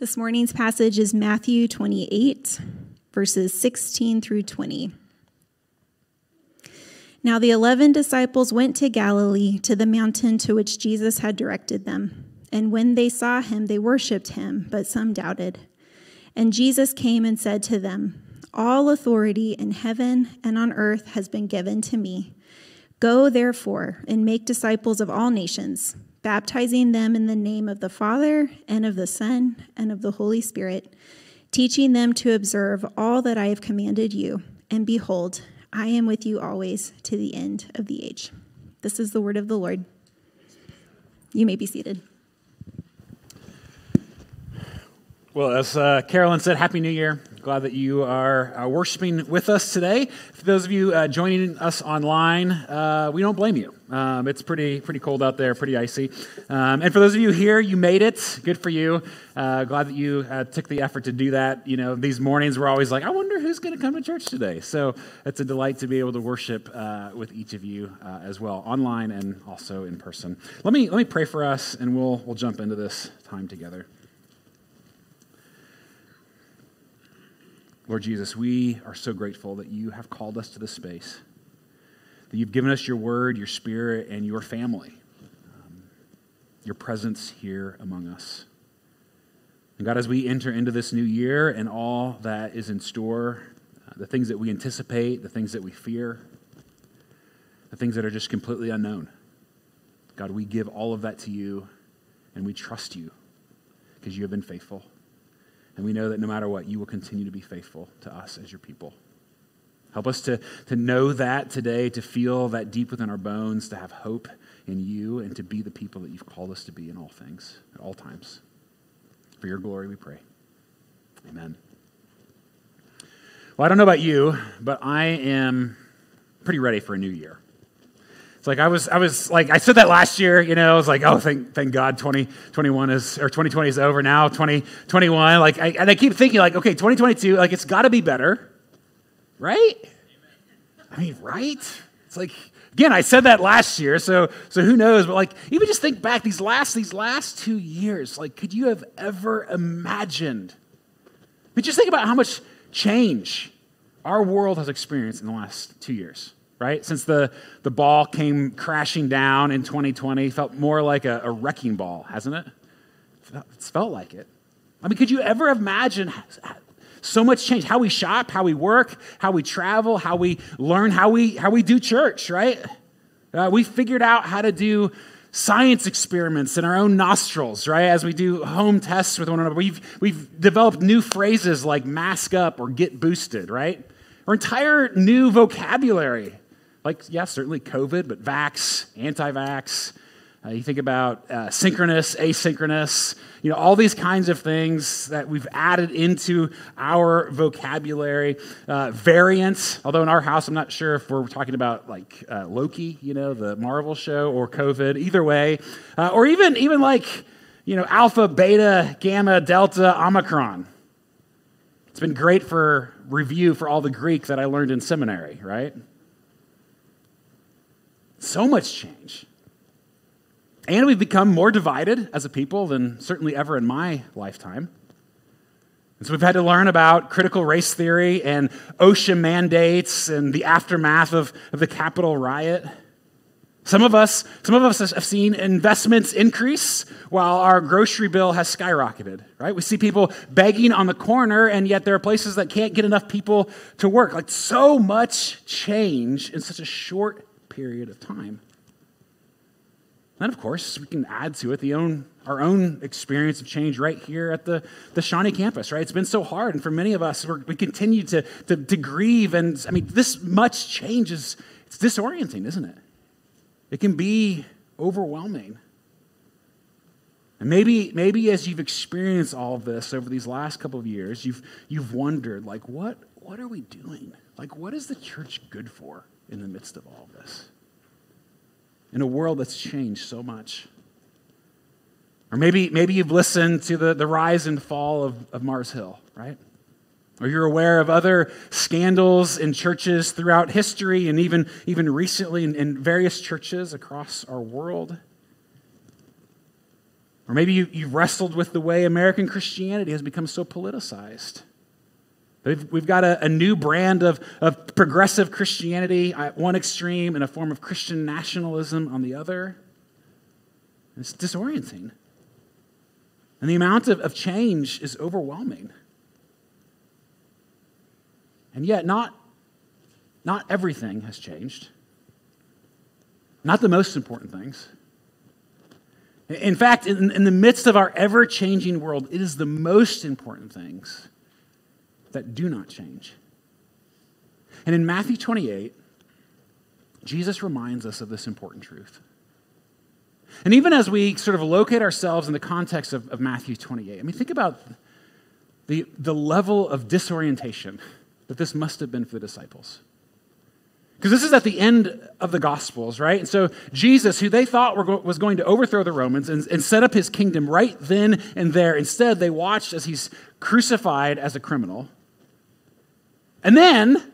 This morning's passage is Matthew 28, verses 16 through 20. Now the eleven disciples went to Galilee, to the mountain to which Jesus had directed them. And when they saw him, they worshipped him, but some doubted. And Jesus came and said to them, All authority in heaven and on earth has been given to me. Go therefore and make disciples of all nations baptizing them in the name of the Father, and of the Son, and of the Holy Spirit, teaching them to observe all that I have commanded you. And behold, I am with you always to the end of the age. This is the word of the Lord. You may be seated. Well, as uh, Carolyn said, Happy New Year. Glad that you are uh, worshiping with us today. For those of you uh, joining us online, uh, we don't blame you. Um, it's pretty pretty cold out there, pretty icy. Um, and for those of you here, you made it. Good for you. Uh, glad that you uh, took the effort to do that. You know, these mornings we're always like, I wonder who's going to come to church today. So it's a delight to be able to worship uh, with each of you as well, online and also in person. Let me let me pray for us, and we'll we'll jump into this time together. Lord Jesus, we are so grateful that you have called us to this space, that you've given us your word, your spirit, and your family, um, your presence here among us. And God, as we enter into this new year and all that is in store, uh, the things that we anticipate, the things that we fear, the things that are just completely unknown, God, we give all of that to you and we trust you because you have been faithful. And we know that no matter what, you will continue to be faithful to us as your people. Help us to, to know that today, to feel that deep within our bones, to have hope in you, and to be the people that you've called us to be in all things, at all times. For your glory, we pray. Amen. Well, I don't know about you, but I am pretty ready for a new year. It's like I was, I was like, I said that last year, you know, I was like, oh, thank, thank God 2021 is, or 2020 is over now, 2021. like, I, and I keep thinking, like, okay, 2022, like, it's got to be better, right? I mean, right? It's like, again, I said that last year, so, so who knows? But like, even just think back these last, these last two years, like, could you have ever imagined? Mean, just think about how much change our world has experienced in the last two years right? Since the, the ball came crashing down in 2020, felt more like a, a wrecking ball, hasn't it? It's felt like it. I mean, could you ever imagine so much change? How we shop, how we work, how we travel, how we learn, how we, how we do church, right? Uh, we figured out how to do science experiments in our own nostrils, right? As we do home tests with one another. We've, we've developed new phrases like mask up or get boosted, right? Our entire new vocabulary like, yeah, certainly COVID, but vax, anti vax. Uh, you think about uh, synchronous, asynchronous, you know, all these kinds of things that we've added into our vocabulary. Uh, variants, although in our house, I'm not sure if we're talking about like uh, Loki, you know, the Marvel show, or COVID. Either way, uh, or even even like you know, alpha, beta, gamma, delta, omicron. It's been great for review for all the Greek that I learned in seminary, right? So much change. And we've become more divided as a people than certainly ever in my lifetime. And so we've had to learn about critical race theory and OSHA mandates and the aftermath of, of the Capitol riot. Some of us, some of us have seen investments increase while our grocery bill has skyrocketed, right? We see people begging on the corner, and yet there are places that can't get enough people to work. Like so much change in such a short period of time. And of course, we can add to it the own, our own experience of change right here at the, the Shawnee campus, right? It's been so hard. And for many of us, we continue to, to, to grieve. And I mean, this much change is it's disorienting, isn't it? It can be overwhelming. And maybe, maybe as you've experienced all of this over these last couple of years, you've, you've wondered, like, what, what are we doing? Like, what is the church good for? in the midst of all of this. In a world that's changed so much. Or maybe, maybe you've listened to the, the rise and fall of, of Mars Hill, right? Or you're aware of other scandals in churches throughout history and even, even recently in, in various churches across our world. Or maybe you, you've wrestled with the way American Christianity has become so politicized. We've, got a, a, new brand of, of progressive Christianity at one extreme and a form of Christian nationalism on the other. It's disorienting. And the amount of, of change is overwhelming. And yet, not, not everything has changed. Not the most important things. In fact, in, in the midst of our ever changing world, it is the most important things that do not change. And in Matthew 28, Jesus reminds us of this important truth. And even as we sort of locate ourselves in the context of, of Matthew 28, I mean, think about the, the level of disorientation that this must have been for the disciples. Because this is at the end of the Gospels, right? And so Jesus, who they thought were, was going to overthrow the Romans and, and set up his kingdom right then and there, instead they watched as he's crucified as a criminal. And then,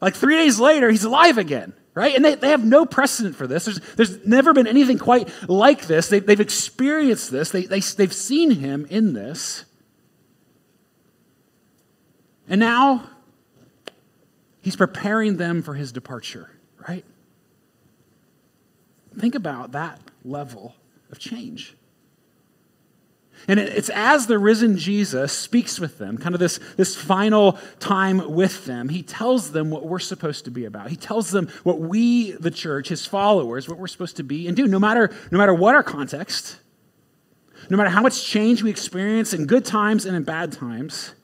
like three days later, he's alive again, right? And they, they have no precedent for this. There's, there's never been anything quite like this. They, they've experienced this, they, they, they've seen him in this. And now, he's preparing them for his departure, right? Think about that level of change. And it's as the risen Jesus speaks with them, kind of this, this final time with them, he tells them what we're supposed to be about. He tells them what we, the church, his followers, what we're supposed to be and do, no matter, no matter what our context, no matter how much change we experience in good times and in bad times,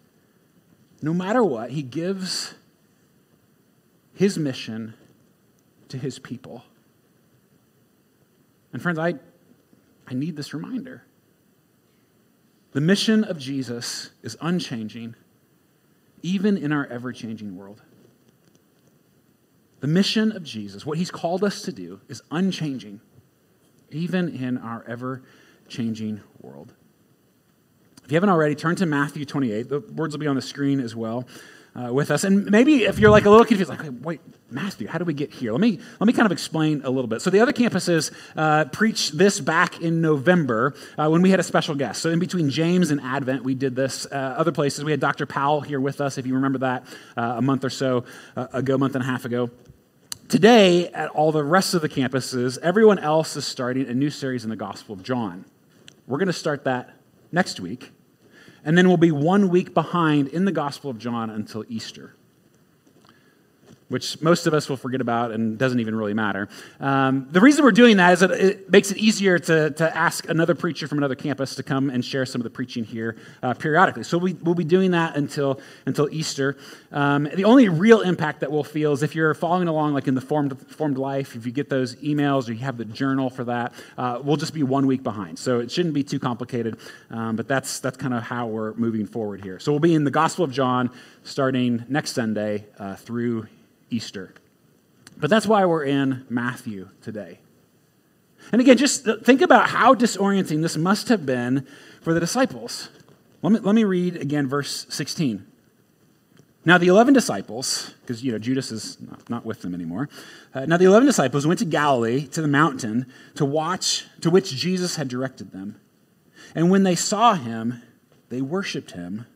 no matter what, he gives his mission to his people. And friends, I, I need this reminder. The mission of Jesus is unchanging, even in our ever changing world. The mission of Jesus, what he's called us to do, is unchanging, even in our ever changing world. If you haven't already, turn to Matthew 28. The words will be on the screen as well uh, with us. And maybe if you're like a little confused, like, wait, Matthew, how do we get here? Let me, let me kind of explain a little bit. So the other campuses uh, preached this back in November uh, when we had a special guest. So in between James and Advent, we did this. Uh, other places, we had Dr. Powell here with us, if you remember that, uh, a month or so uh, ago, month and a half ago. Today, at all the rest of the campuses, everyone else is starting a new series in the Gospel of John. We're going to start that next week and then we'll be one week behind in the Gospel of John until Easter which most of us will forget about and doesn't even really matter. Um, the reason we're doing that is that it makes it easier to, to ask another preacher from another campus to come and share some of the preaching here uh, periodically. So we, will be doing that until, until Easter. Um, the only real impact that we'll feel is if you're following along, like in the formed, formed life, if you get those emails or you have the journal for that, uh, we'll just be one week behind. So it shouldn't be too complicated, um, but that's, that's kind of how we're moving forward here. So we'll be in the Gospel of John starting next Sunday uh, through Easter. But that's why we're in Matthew today. And again, just think about how disorienting this must have been for the disciples. Let me, let me read again verse 16. Now, the 11 disciples, because you know Judas is not, not with them anymore. Uh, now, the 11 disciples went to Galilee to the mountain to watch, to which Jesus had directed them. And when they saw him, they worshiped him,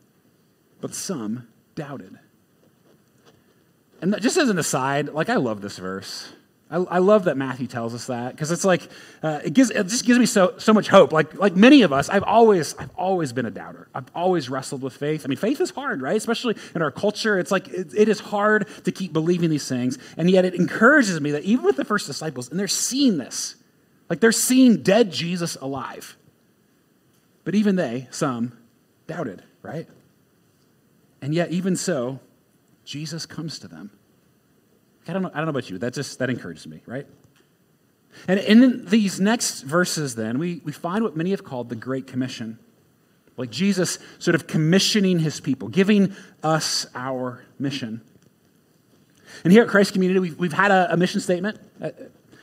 but some doubted. And just as an aside, like I love this verse. I, I love that Matthew tells us that because it's like uh, it gives it just gives me so so much hope. Like like many of us, I've always I've always been a doubter. I've always wrestled with faith. I mean, faith is hard, right? Especially in our culture, it's like it, it is hard to keep believing these things, and yet it encourages me that even with the first disciples, and they're seeing this, like they're seeing dead Jesus alive, but even they, some, doubted, right? And yet, even so, Jesus comes to them. I don't know, I don't know about you, that just that encourages me, right? And in these next verses, then, we, we find what many have called the Great Commission. Like Jesus sort of commissioning his people, giving us our mission. And here at Christ Community, we've, we've had a, a mission statement uh,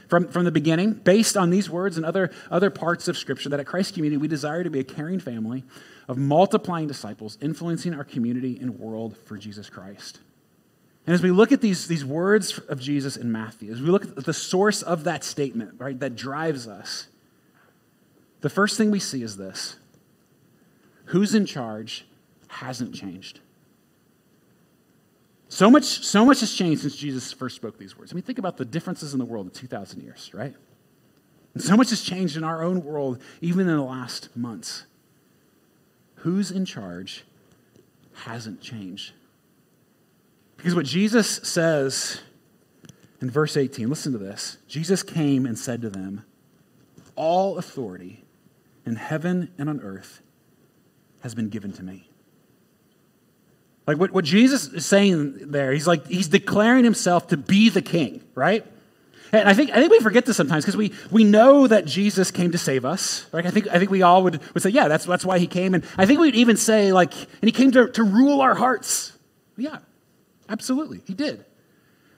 from, from the beginning based on these words and other, other parts of Scripture that at Christ Community, we desire to be a caring family of multiplying disciples, influencing our community and world for Jesus Christ. And as we look at these, these words of Jesus in Matthew, as we look at the source of that statement, right, that drives us, the first thing we see is this who's in charge hasn't changed. So much, so much has changed since Jesus first spoke these words. I mean, think about the differences in the world in 2,000 years, right? And so much has changed in our own world, even in the last months. Who's in charge hasn't changed. Because what Jesus says in verse 18, listen to this. Jesus came and said to them, All authority in heaven and on earth has been given to me. Like what, what Jesus is saying there, he's like, he's declaring himself to be the king, right? And I think, I think we forget this sometimes because we, we know that Jesus came to save us. Right? I, think, I think we all would, would say, yeah, that's, that's why he came. And I think we'd even say, like, and he came to, to rule our hearts. Yeah, absolutely, he did.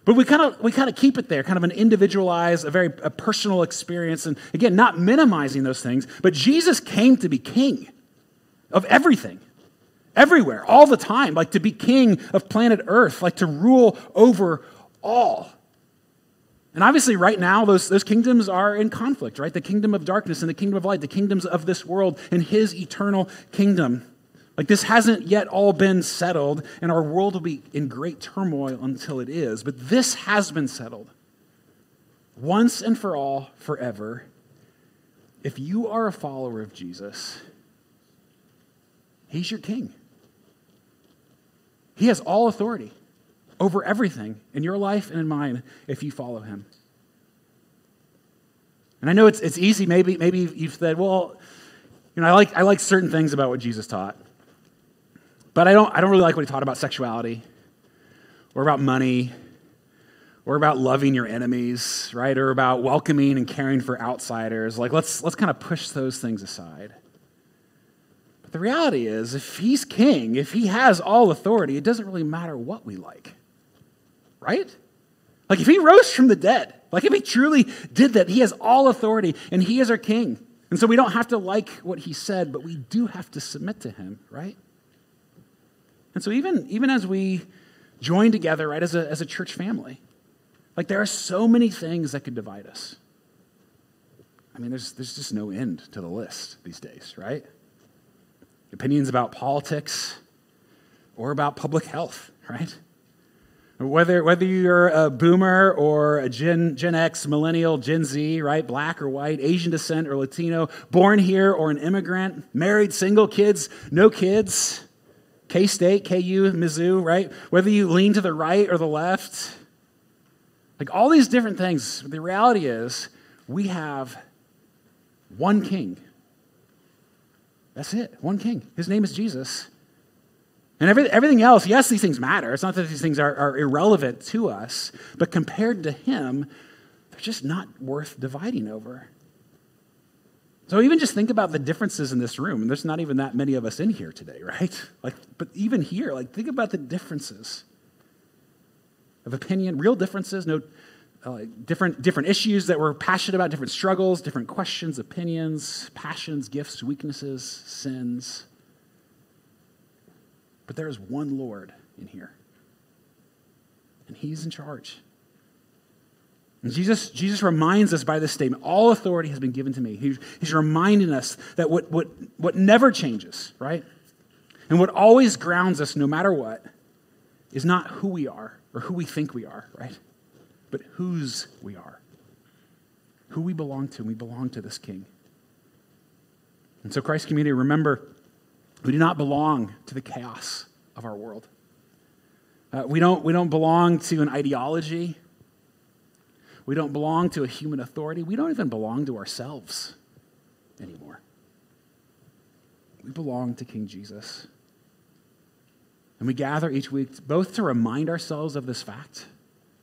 But we kind of we kind of keep it there, kind of an individualized, a very a personal experience, and again, not minimizing those things. But Jesus came to be king of everything, everywhere, all the time, like to be king of planet Earth, like to rule over all. And obviously, right now, those, those kingdoms are in conflict, right? The kingdom of darkness and the kingdom of light, the kingdoms of this world and his eternal kingdom. Like, this hasn't yet all been settled, and our world will be in great turmoil until it is. But this has been settled once and for all, forever. If you are a follower of Jesus, he's your king. He has all authority over everything in your life and in mine if you follow him. And I know it's, it's easy, maybe, maybe you've said, well, you know, I like, I like certain things about what Jesus taught, but I don't, I don't really like what he taught about sexuality or about money or about loving your enemies, right? Or about welcoming and caring for outsiders. Like, let's, let's kind of push those things aside. But the reality is, if he's king, if he has all authority, it doesn't really matter what we like right? Like if he rose from the dead, like if he truly did that, he has all authority and he is our king. And so we don't have to like what he said, but we do have to submit to him, right? And so even, even as we join together, right, as a, as a church family, like there are so many things that could divide us. I mean, there's, there's just no end to the list these days, right? Opinions about politics or about public health, right? Whether, whether you're a boomer or a Gen, Gen X, millennial, Gen Z, right? Black or white, Asian descent or Latino, born here or an immigrant, married, single, kids, no kids, K State, KU, Mizzou, right? Whether you lean to the right or the left, like all these different things, the reality is we have one king. That's it, one king. His name is Jesus. And every, everything else, yes, these things matter. It's not that these things are, are irrelevant to us, but compared to Him, they're just not worth dividing over. So even just think about the differences in this room. And there's not even that many of us in here today, right? Like, but even here, like think about the differences of opinion, real differences, no uh, different different issues that we're passionate about, different struggles, different questions, opinions, passions, gifts, weaknesses, sins. But there is one Lord in here, and He's in charge. And Jesus, Jesus reminds us by this statement all authority has been given to me. He's, he's reminding us that what, what, what never changes, right? And what always grounds us, no matter what, is not who we are or who we think we are, right? But whose we are. Who we belong to, and we belong to this King. And so, Christ community, remember we do not belong to the chaos of our world. Uh, we, don't, we don't belong to an ideology. We don't belong to a human authority. We don't even belong to ourselves anymore. We belong to King Jesus. And we gather each week both to remind ourselves of this fact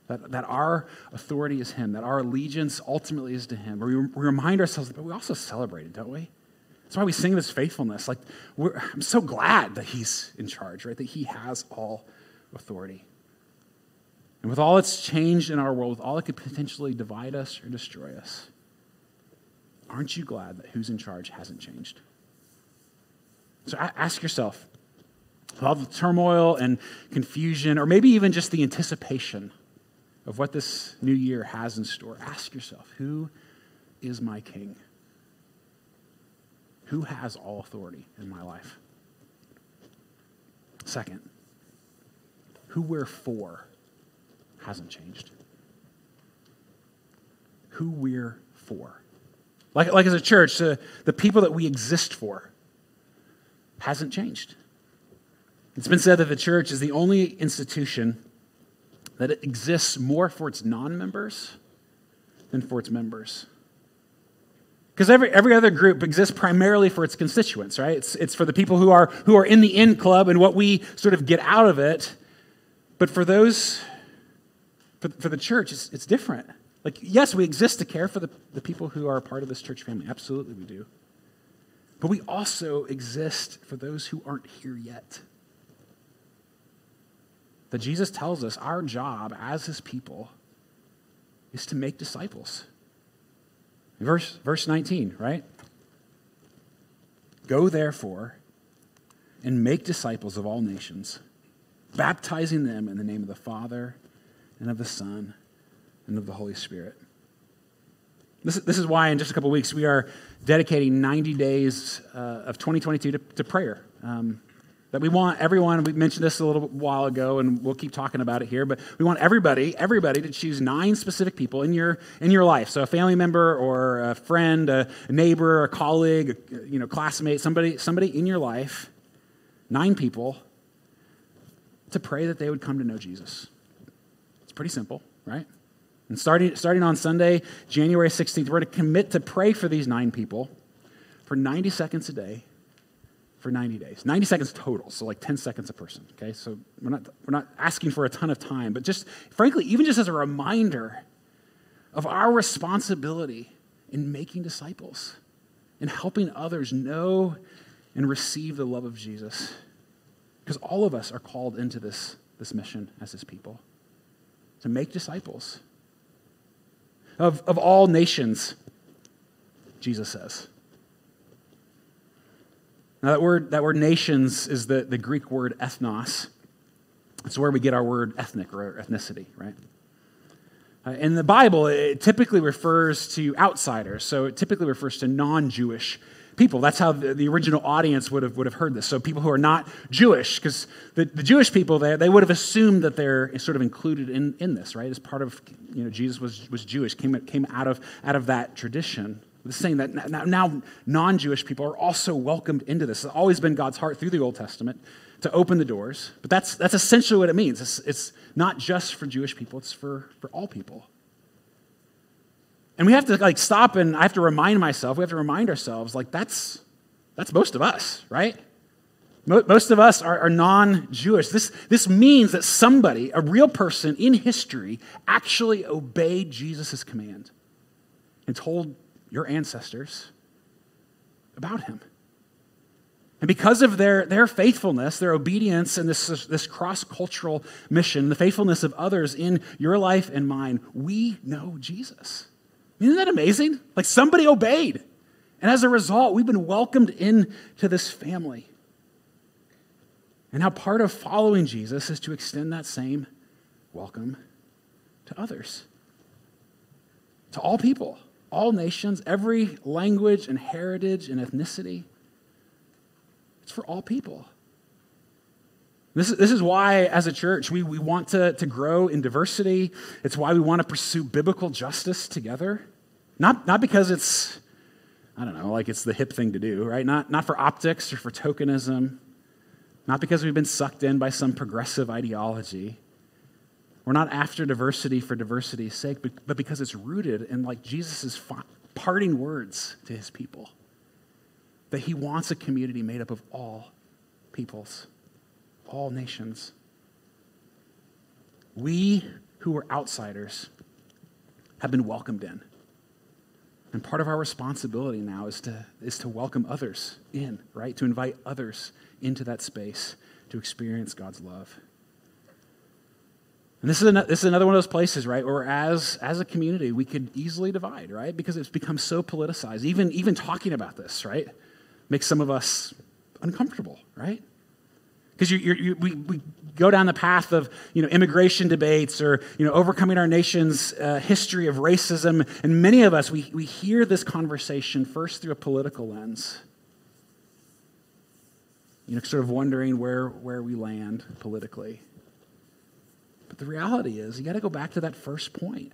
that, that our authority is Him, that our allegiance ultimately is to Him. We, we remind ourselves, but we also celebrate it, don't we? That's why we sing this faithfulness. Like, I'm so glad that He's in charge, right? That He has all authority. And with all that's changed in our world, with all that could potentially divide us or destroy us, aren't you glad that who's in charge hasn't changed? So ask yourself, with all the turmoil and confusion, or maybe even just the anticipation of what this new year has in store, ask yourself, who is my king? Who has all authority in my life? Second, who we're for hasn't changed. Who we're for. Like, like as a church, the, the people that we exist for hasn't changed. It's been said that the church is the only institution that exists more for its non members than for its members. Because every, every other group exists primarily for its constituents, right? It's, it's for the people who are, who are in the in club and what we sort of get out of it. But for those, for, for the church, it's, it's different. Like, yes, we exist to care for the, the people who are a part of this church family. Absolutely, we do. But we also exist for those who aren't here yet. That Jesus tells us our job as his people is to make disciples. Verse, verse 19, right? Go therefore and make disciples of all nations, baptizing them in the name of the Father and of the Son and of the Holy Spirit. This, this is why in just a couple weeks we are dedicating 90 days uh, of 2022 to, to prayer. Um, that we want everyone, we mentioned this a little while ago, and we'll keep talking about it here, but we want everybody, everybody to choose nine specific people in your, in your life. So a family member or a friend, a neighbor, a colleague, a, you know, classmate, somebody, somebody in your life, nine people, to pray that they would come to know Jesus. Pretty simple, right? And starting, starting on Sunday, January 16th, we're to commit to pray for these nine people for 90 seconds a day for 90 days. 90 seconds total, so like 10 seconds a person, okay? So we're not, we're not asking for a ton of time, but just, frankly, even just as a reminder of our responsibility in making disciples and helping others know and receive the love of Jesus. Because all of us are called into this, this mission as his people to make disciples of, of all nations, Jesus says. Now, that word, that word nations is the, the Greek word ethnos. It's where we get our word ethnic or ethnicity, right? Uh, in the Bible, it typically refers to outsiders, so it typically refers to non Jewish people. That's how the, the, original audience would have, would have heard this. So people who are not Jewish, because the, the Jewish people there, they would have assumed that they're sort of included in, in this, right? As part of, you know, Jesus was, was Jewish, came, came out, of, out of that tradition. Saying that now, now non Jewish people are also welcomed into this. It's always been God's heart through the Old Testament to open the doors. But that's, that's essentially what it means. It's, it's not just for Jewish people, it's for, for all people. And we have to like stop and I have to remind myself, we have to remind ourselves, like that's that's most of us, right? Most of us are, are non Jewish. This, this means that somebody, a real person in history, actually obeyed Jesus' command and told your ancestors about him. And because of their, their faithfulness, their obedience, and this, this cross cultural mission, the faithfulness of others in your life and mine, we know Jesus. Isn't that amazing? Like somebody obeyed. And as a result, we've been welcomed into this family. And now part of following Jesus is to extend that same welcome to others, to all people all nations, every language and heritage and ethnicity. It's for all people. This is, this is why, as a church, we, we want to, to grow in diversity. It's why we want to pursue biblical justice together. Not, not because it's, I don't know, like it's the hip thing to do, right? Not, not for optics or for tokenism. Not because we've been sucked in by some progressive ideology. We're not after diversity for diversity's sake, but because it's rooted in like Jesus' parting words to his people. That he wants a community made up of all peoples, all nations. We who are outsiders have been welcomed in. And part of our responsibility now is to, is to welcome others in, right? To invite others into that space to experience God's love. And this is, another, this is another one of those places, right, where as, as a community we could easily divide, right? Because it's become so politicized. Even, even talking about this, right, makes some of us uncomfortable, right? Because you, you, we, we go down the path of you know, immigration debates or you know, overcoming our nation's uh, history of racism. And many of us, we, we hear this conversation first through a political lens. you know, sort of wondering where, where we land politically. But the reality is, you got to go back to that first point.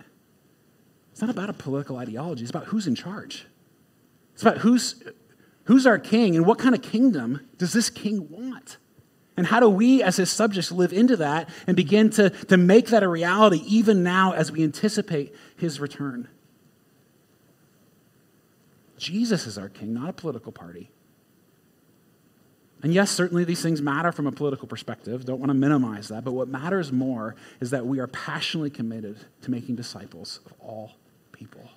It's not about a political ideology, it's about who's in charge. It's about who's, who's our king and what kind of kingdom does this king want? And how do we, as his subjects, live into that and begin to, to make that a reality even now as we anticipate his return? Jesus is our king, not a political party. And yes, certainly these things matter from a political perspective. Don't want to minimize that. But what matters more is that we are passionately committed to making disciples of all people.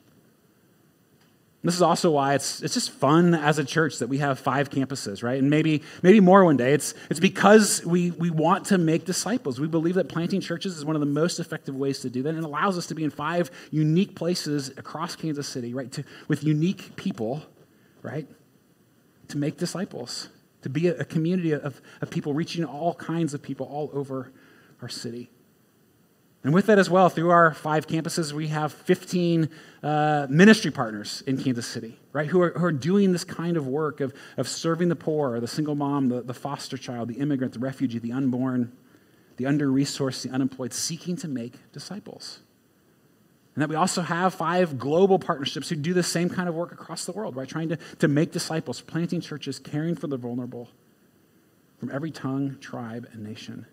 This is also why it's, it's just fun as a church that we have five campuses, right? And maybe, maybe more one day. It's, it's because we, we want to make disciples. We believe that planting churches is one of the most effective ways to do that. And it allows us to be in five unique places across Kansas City, right? To, with unique people, right? To make disciples, to be a, a community of, of people reaching all kinds of people all over our city. And with that as well, through our five campuses, we have 15 uh, ministry partners in Kansas City, right, who are, who are doing this kind of work of, of serving the poor, the single mom, the, the foster child, the immigrant, the refugee, the unborn, the under resourced, the unemployed, seeking to make disciples. And that we also have five global partnerships who do the same kind of work across the world, right? Trying to, to make disciples, planting churches, caring for the vulnerable from every tongue, tribe, and nation.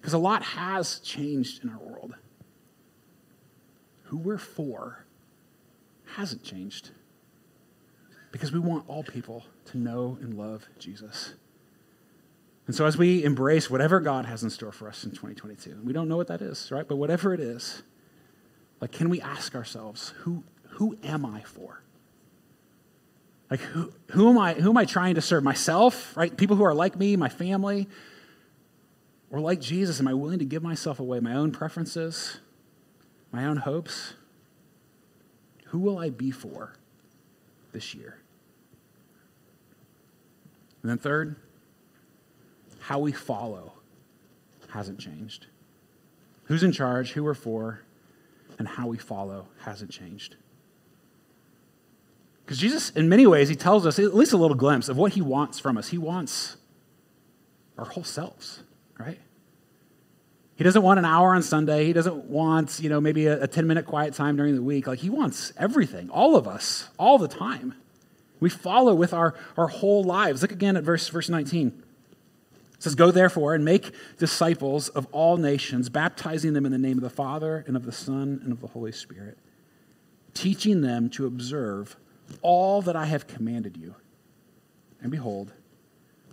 Because a lot has changed in our world. Who we're for hasn't changed. Because we want all people to know and love Jesus. And so, as we embrace whatever God has in store for us in 2022, we don't know what that is, right? But whatever it is, like, can we ask ourselves, who, who am I for? Like, who, who, am I, who am I trying to serve? Myself, right? People who are like me, my family, or like Jesus, am I willing to give myself away, my own preferences, my own hopes? Who will I be for this year? And then, third, how we follow hasn't changed. Who's in charge, who we're for, and how we follow hasn't changed. Because Jesus, in many ways, he tells us at least a little glimpse of what he wants from us. He wants our whole selves right? He doesn't want an hour on Sunday. He doesn't want, you know, maybe a, a 10 minute quiet time during the week. Like, he wants everything, all of us, all the time. We follow with our, our whole lives. Look again at verse, verse 19. It says, Go therefore and make disciples of all nations, baptizing them in the name of the Father and of the Son and of the Holy Spirit, teaching them to observe all that I have commanded you. And behold,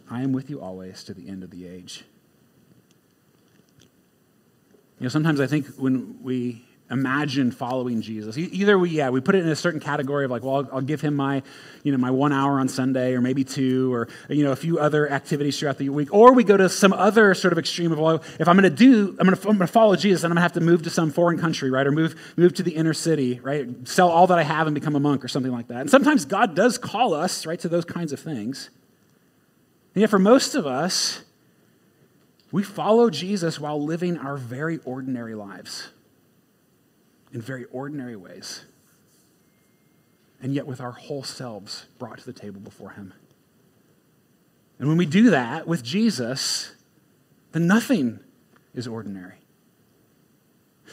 I am with you always to the end of the age. You know, sometimes I think when we imagine following Jesus, either we, yeah, we put it in a certain category of like, well, I'll, I'll, give him my, you know, my one hour on Sunday or maybe two or, you know, a few other activities throughout the week. Or we go to some other sort of extreme of, well, if I'm going to do, I'm going to, I'm going to follow Jesus, then I'm going to have to move to some foreign country, right? Or move, move to the inner city, right? Sell all that I have and become a monk or something like that. And sometimes God does call us, right, to those kinds of things. And yet for most of us, we follow Jesus while living our very ordinary lives in very ordinary ways, and yet with our whole selves brought to the table before Him. And when we do that with Jesus, then nothing is ordinary.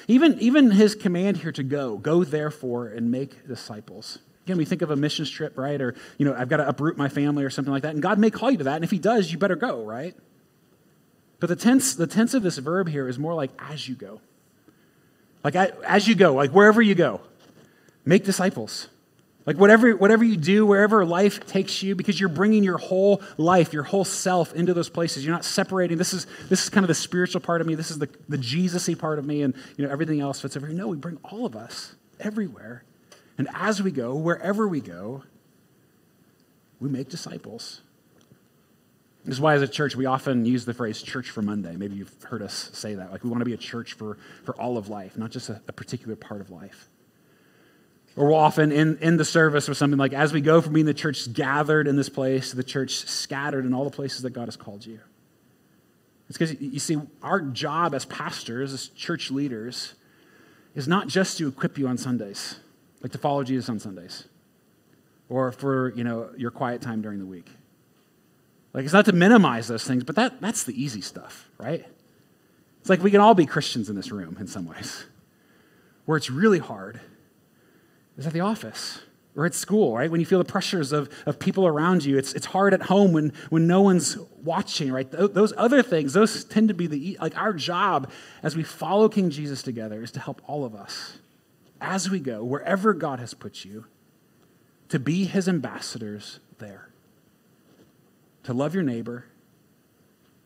Even, even his command here to go, go therefore and make disciples. Again, we think of a mission trip, right? Or, you know, I've got to uproot my family or something like that. And God may call you to that. And if he does, you better go, right? But the tense, the tense of this verb here is more like as you go. Like as you go, like wherever you go, make disciples. Like whatever, whatever you do, wherever life takes you, because you're bringing your whole life, your whole self into those places. You're not separating. This is, this is kind of the spiritual part of me. This is the, the Jesus-y part of me, and you know, everything else fits over here. No, we bring all of us everywhere. And as we go, wherever we go, we make disciples. This is why, as a church, we often use the phrase church for Monday. Maybe you've heard us say that. Like, we want to be a church for, for all of life, not just a, a particular part of life. Or we'll often end, end the service with something like, as we go from being the church gathered in this place to the church scattered in all the places that God has called you. It's because, you see, our job as pastors, as church leaders, is not just to equip you on Sundays, like to follow Jesus on Sundays, or for, you know, your quiet time during the week. Like, it's not to minimize those things, but that, that's the easy stuff, right? It's like we can all be Christians in this room in some ways. Where it's really hard is at the office or at school, right? When you feel the pressures of, of people around you. It's, it's hard at home when, when no one's watching, right? Th- those other things, those tend to be the, like our job as we follow King Jesus together is to help all of us as we go, wherever God has put you, to be his ambassadors there. To love your neighbor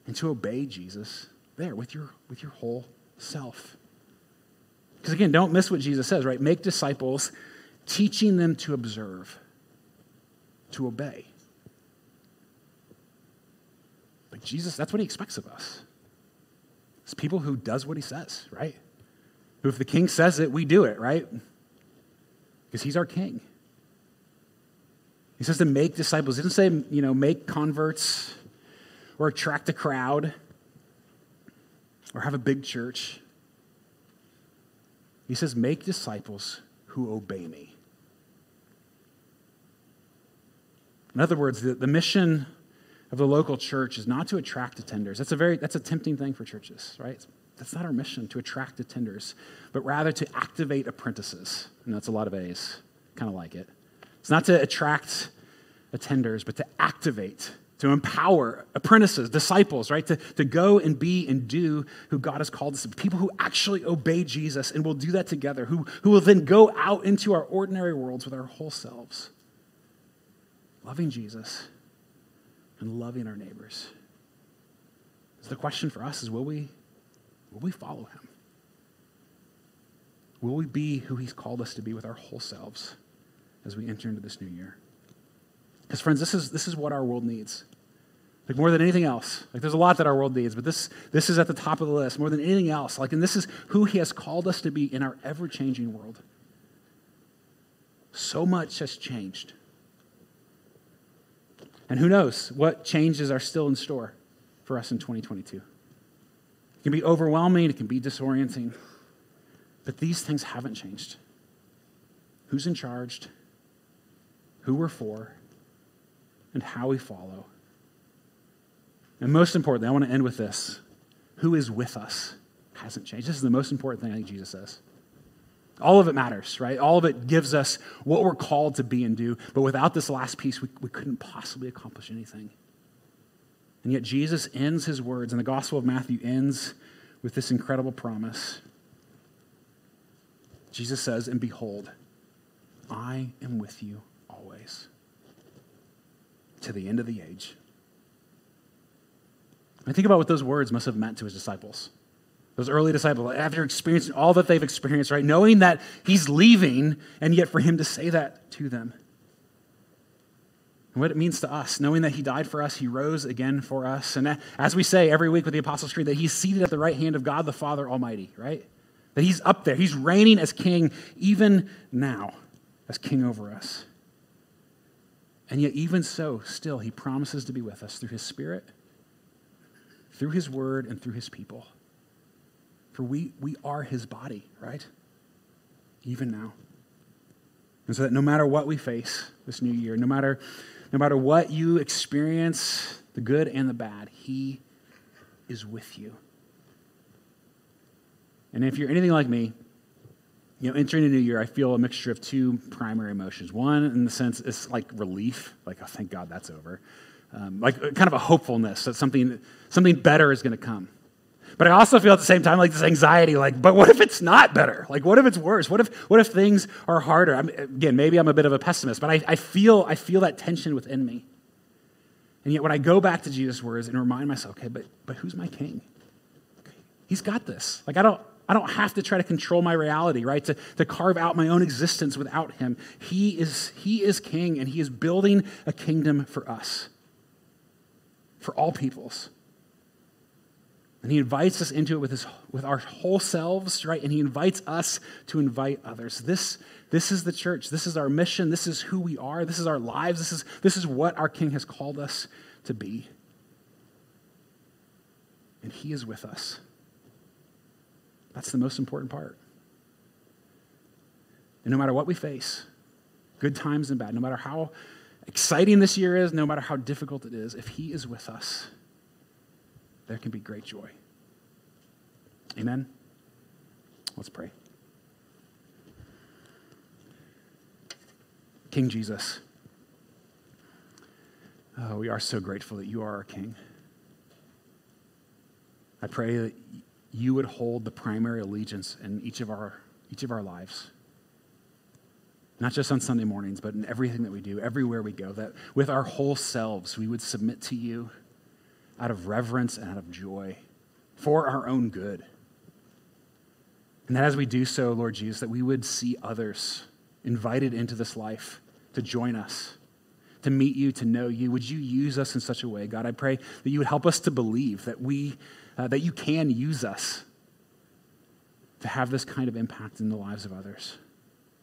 and to obey Jesus there with your, with your whole self. Because again, don't miss what Jesus says, right? Make disciples teaching them to observe, to obey. Like Jesus, that's what he expects of us. It's people who does what he says, right? Who if the king says it, we do it, right? Because he's our king. He says to make disciples. He doesn't say, you know, make converts or attract a crowd or have a big church. He says, make disciples who obey me. In other words, the, the mission of the local church is not to attract attenders. That's a very that's a tempting thing for churches, right? That's not our mission to attract attenders, but rather to activate apprentices. And that's a lot of A's, kind of like it. It's not to attract attenders, but to activate, to empower apprentices, disciples, right? To, to go and be and do who God has called us to. People who actually obey Jesus and will do that together, who, who will then go out into our ordinary worlds with our whole selves loving Jesus and loving our neighbors. So the question for us is will we, will we follow him? Will we be who he's called us to be with our whole selves as we enter into this new year? Because, friends, this is, this is what our world needs. Like more than anything else. Like there's a lot that our world needs, but this, this is at the top of the list more than anything else. Like, and this is who he has called us to be in our ever changing world. So much has changed. And who knows what changes are still in store for us in 2022. It can be overwhelming, it can be disorienting, but these things haven't changed. Who's in charge, who we're for, and how we follow. And most importantly, I want to end with this who is with us hasn't changed. This is the most important thing I think Jesus says. All of it matters, right? All of it gives us what we're called to be and do. But without this last piece, we, we couldn't possibly accomplish anything. And yet, Jesus ends his words, and the Gospel of Matthew ends with this incredible promise. Jesus says, And behold, I am with you always to the end of the age. I think about what those words must have meant to his disciples those early disciples, after experiencing all that they've experienced, right? Knowing that he's leaving, and yet for him to say that to them. And what it means to us, knowing that he died for us, he rose again for us. And as we say every week with the Apostles' Creed, that he's seated at the right hand of God the Father Almighty, right? That he's up there. He's reigning as king even now, as king over us. And yet, even so, still, he promises to be with us through his Spirit, through his word, and through his people. For we, we are his body, right? Even now. And so that no matter what we face this new year, no matter, no matter what you experience, the good and the bad, he is with you. And if you're anything like me, you know, entering a new year, I feel a mixture of two primary emotions. One, in the sense, it's like relief, like, oh, thank God that's over. Um, like kind of a hopefulness that something, something better is going to come. But I also feel at the same time like this anxiety, like, but what if it's not better? Like, what if it's worse? What if, what if things are harder? I'm, again, maybe I'm a bit of a pessimist, but I, I, feel, I feel that tension within me. And yet when I go back to Jesus' words and remind myself, okay, but, but who's my king? He's got this. Like, I don't, I don't have to try to control my reality, right? To, to carve out my own existence without him. He is, he is king, and he is building a kingdom for us, for all peoples. And he invites us into it with, his, with our whole selves, right? And he invites us to invite others. This, this is the church. This is our mission. This is who we are. This is our lives. This is, this is what our King has called us to be. And he is with us. That's the most important part. And no matter what we face, good times and bad, no matter how exciting this year is, no matter how difficult it is, if He is with us, there can be great joy. Amen? Let's pray. King Jesus, oh, we are so grateful that you are our King. I pray that you would hold the primary allegiance in each of our, each of our lives. Not just on Sunday mornings, but in everything that we do, everywhere we go, that with our whole selves we would submit to you out of reverence and out of joy for our own good. And that as we do so, Lord Jesus, that we would see others invited into this life to join us, to meet you, to know you. Would you use us in such a way, God? I pray that you would help us to believe that we, uh, that you can use us to have this kind of impact in the lives of others,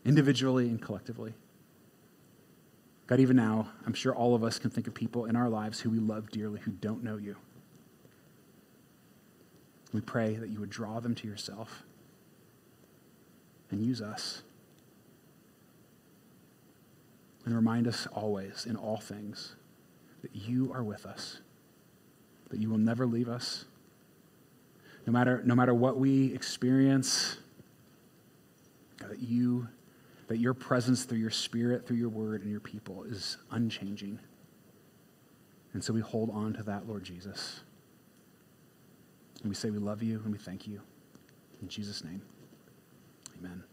individually and collectively. God, even now, I'm sure all of us can think of people in our lives who we love dearly who don't know you. We pray that you would draw them to yourself and use us. And remind us always, in all things, that you are with us, that you will never leave us. No matter, no matter what we experience, that you that your presence through your spirit, through your word, and your people is unchanging. And so we hold on to that, Lord Jesus. And we say we love you and we thank you. In Jesus' name, amen.